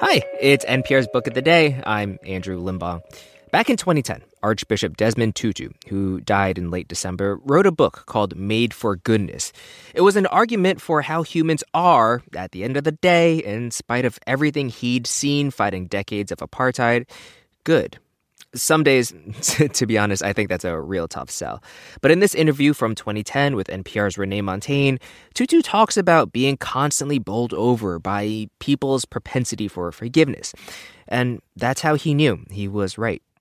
Hi, it's NPR's Book of the Day. I'm Andrew Limbong. Back in 2010, Archbishop Desmond Tutu, who died in late December, wrote a book called Made for Goodness. It was an argument for how humans are, at the end of the day, in spite of everything he'd seen fighting decades of apartheid, good. Some days, to be honest, I think that's a real tough sell. But in this interview from 2010 with NPR's Renee Montagne, Tutu talks about being constantly bowled over by people's propensity for forgiveness. And that's how he knew he was right.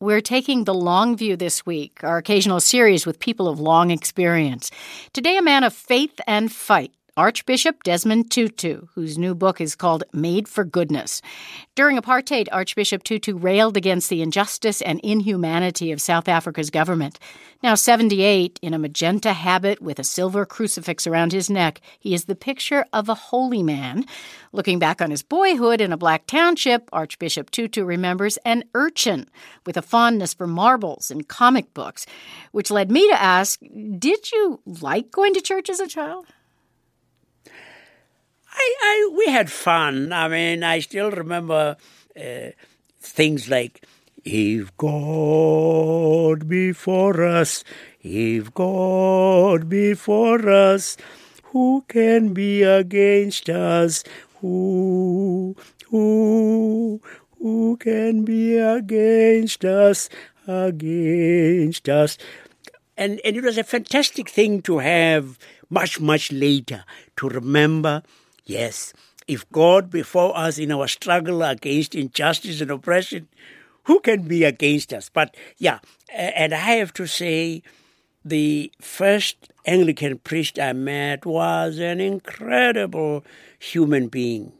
We're taking the long view this week, our occasional series with people of long experience. Today, a man of faith and fight. Archbishop Desmond Tutu, whose new book is called Made for Goodness. During apartheid, Archbishop Tutu railed against the injustice and inhumanity of South Africa's government. Now 78, in a magenta habit with a silver crucifix around his neck, he is the picture of a holy man. Looking back on his boyhood in a black township, Archbishop Tutu remembers an urchin with a fondness for marbles and comic books, which led me to ask Did you like going to church as a child? I, I we had fun. I mean, I still remember uh, things like if God before us, if God before us, who can be against us? Who, who, who can be against us? Against us. And, and it was a fantastic thing to have much, much later to remember Yes, if God before us in our struggle against injustice and oppression, who can be against us? But yeah, and I have to say, the first Anglican priest I met was an incredible human being,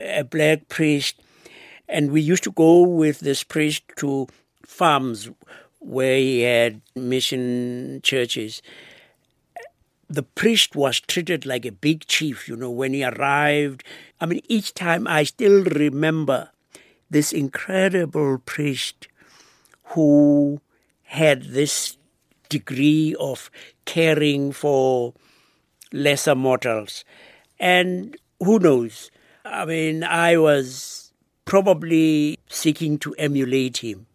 a black priest. And we used to go with this priest to farms where he had mission churches the priest was treated like a big chief, you know, when he arrived. I mean, each time I still remember this incredible priest who had this degree of caring for lesser mortals. And who knows? I mean, I was probably seeking to emulate him.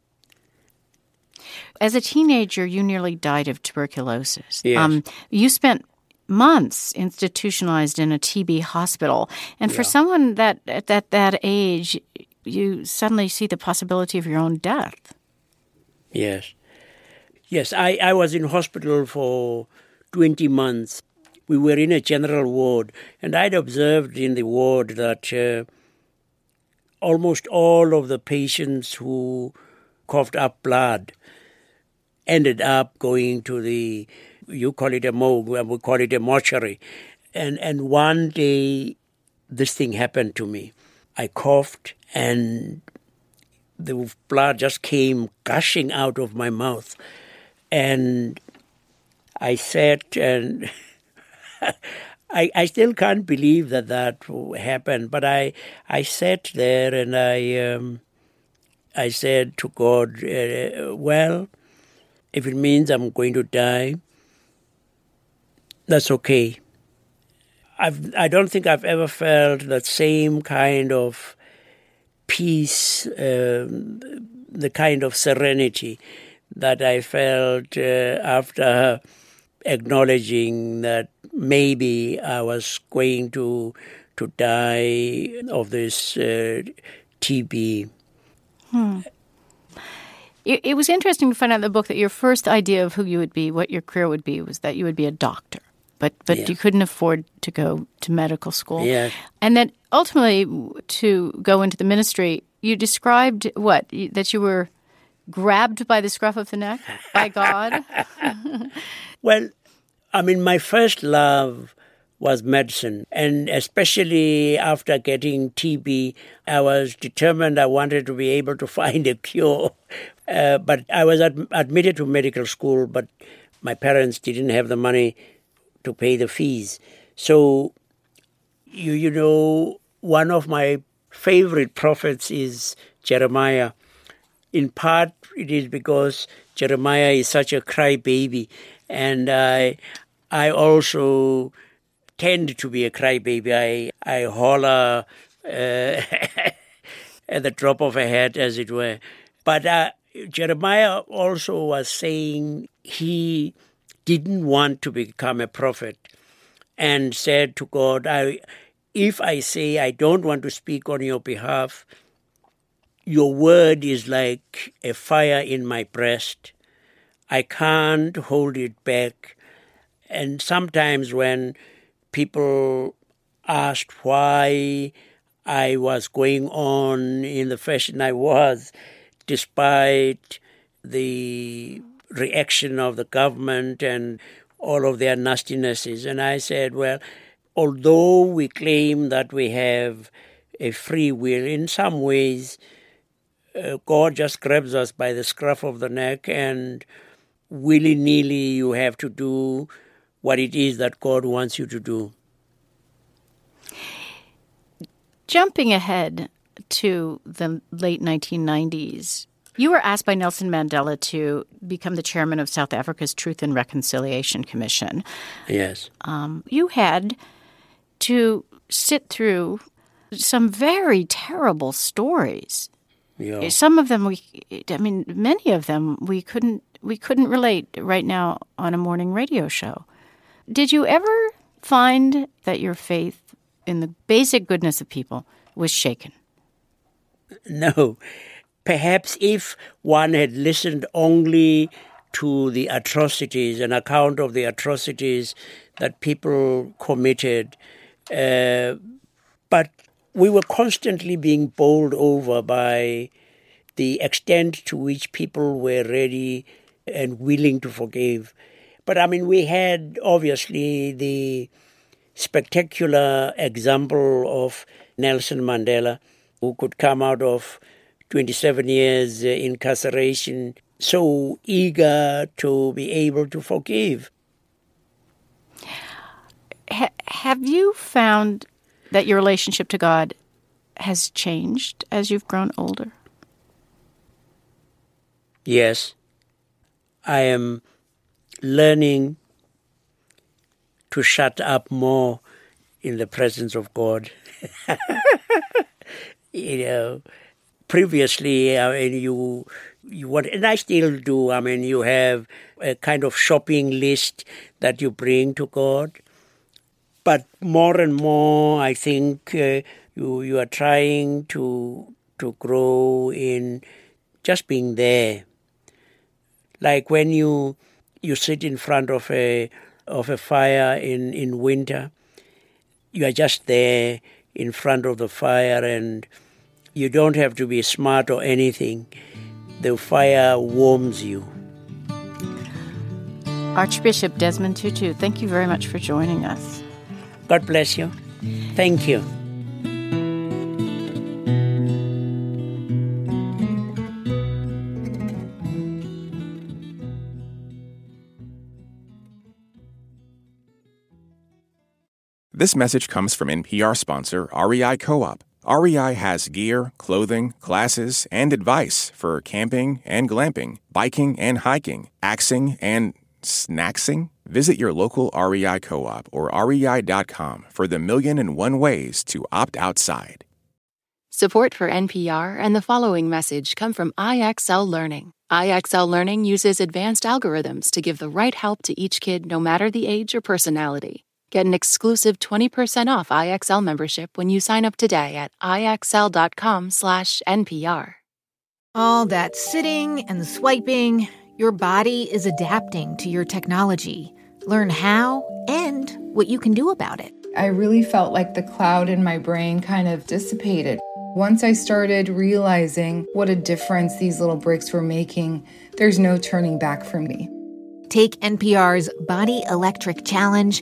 As a teenager, you nearly died of tuberculosis. Yes. Um, you spent months institutionalized in a TB hospital. And for someone that at that, that age, you suddenly see the possibility of your own death. Yes. Yes, I, I was in hospital for 20 months. We were in a general ward, and I'd observed in the ward that uh, almost all of the patients who coughed up blood ended up going to the you call it a morgue, we call it a mortuary. And and one day this thing happened to me. I coughed and the blood just came gushing out of my mouth. And I sat and I, I still can't believe that that happened, but I I sat there and I um, I said to God, uh, well, if it means I'm going to die, that's okay. I've, I don't think I've ever felt that same kind of peace, um, the kind of serenity that I felt uh, after acknowledging that maybe I was going to to die of this uh, TB. Hmm. It, it was interesting to find out in the book that your first idea of who you would be, what your career would be, was that you would be a doctor but but yeah. you couldn't afford to go to medical school. Yeah. And that ultimately to go into the ministry, you described what that you were grabbed by the scruff of the neck by God. well, I mean, my first love was medicine. And especially after getting TB, I was determined I wanted to be able to find a cure. Uh, but I was ad- admitted to medical school, but my parents didn't have the money to pay the fees. So, you, you know, one of my favorite prophets is Jeremiah. In part, it is because Jeremiah is such a crybaby, and I, I also tend to be a crybaby. I, I holler uh, at the drop of a hat, as it were. But uh, Jeremiah also was saying he didn't want to become a prophet and said to God, I, if I say I don't want to speak on your behalf, your word is like a fire in my breast. I can't hold it back. And sometimes when people asked why I was going on in the fashion I was, despite the reaction of the government and all of their nastinesses. And I said, well, although we claim that we have a free will, in some ways, uh, God just grabs us by the scruff of the neck and willy nilly you have to do what it is that God wants you to do. Jumping ahead to the late 1990s, you were asked by Nelson Mandela to become the chairman of South Africa's Truth and Reconciliation Commission. Yes. Um, you had to sit through some very terrible stories. Yeah. Some of them we, I mean, many of them we couldn't we couldn't relate right now on a morning radio show. Did you ever find that your faith in the basic goodness of people was shaken? No. Perhaps if one had listened only to the atrocities, an account of the atrocities that people committed, uh, but we were constantly being bowled over by the extent to which people were ready and willing to forgive. But I mean, we had obviously the spectacular example of Nelson Mandela, who could come out of 27 years uh, incarceration so eager to be able to forgive. Ha- have you found that your relationship to God has changed as you've grown older? Yes. I am learning to shut up more in the presence of God. you know, previously, I mean, you you want, and I still do. I mean, you have a kind of shopping list that you bring to God, but more and more, I think uh, you you are trying to to grow in just being there like when you you sit in front of a of a fire in, in winter, you are just there in front of the fire and you don't have to be smart or anything. The fire warms you. Archbishop Desmond Tutu, thank you very much for joining us. God bless you. Thank you. This message comes from NPR sponsor REI Co op. REI has gear, clothing, classes, and advice for camping and glamping, biking and hiking, axing and snacksing. Visit your local REI co op or rei.com for the million and one ways to opt outside. Support for NPR and the following message come from IXL Learning. IXL Learning uses advanced algorithms to give the right help to each kid no matter the age or personality. Get an exclusive 20% off IXL membership when you sign up today at IXL.com/NPR. All that sitting and swiping, your body is adapting to your technology. Learn how and what you can do about it. I really felt like the cloud in my brain kind of dissipated. Once I started realizing what a difference these little breaks were making, there's no turning back for me. Take NPR's Body Electric Challenge.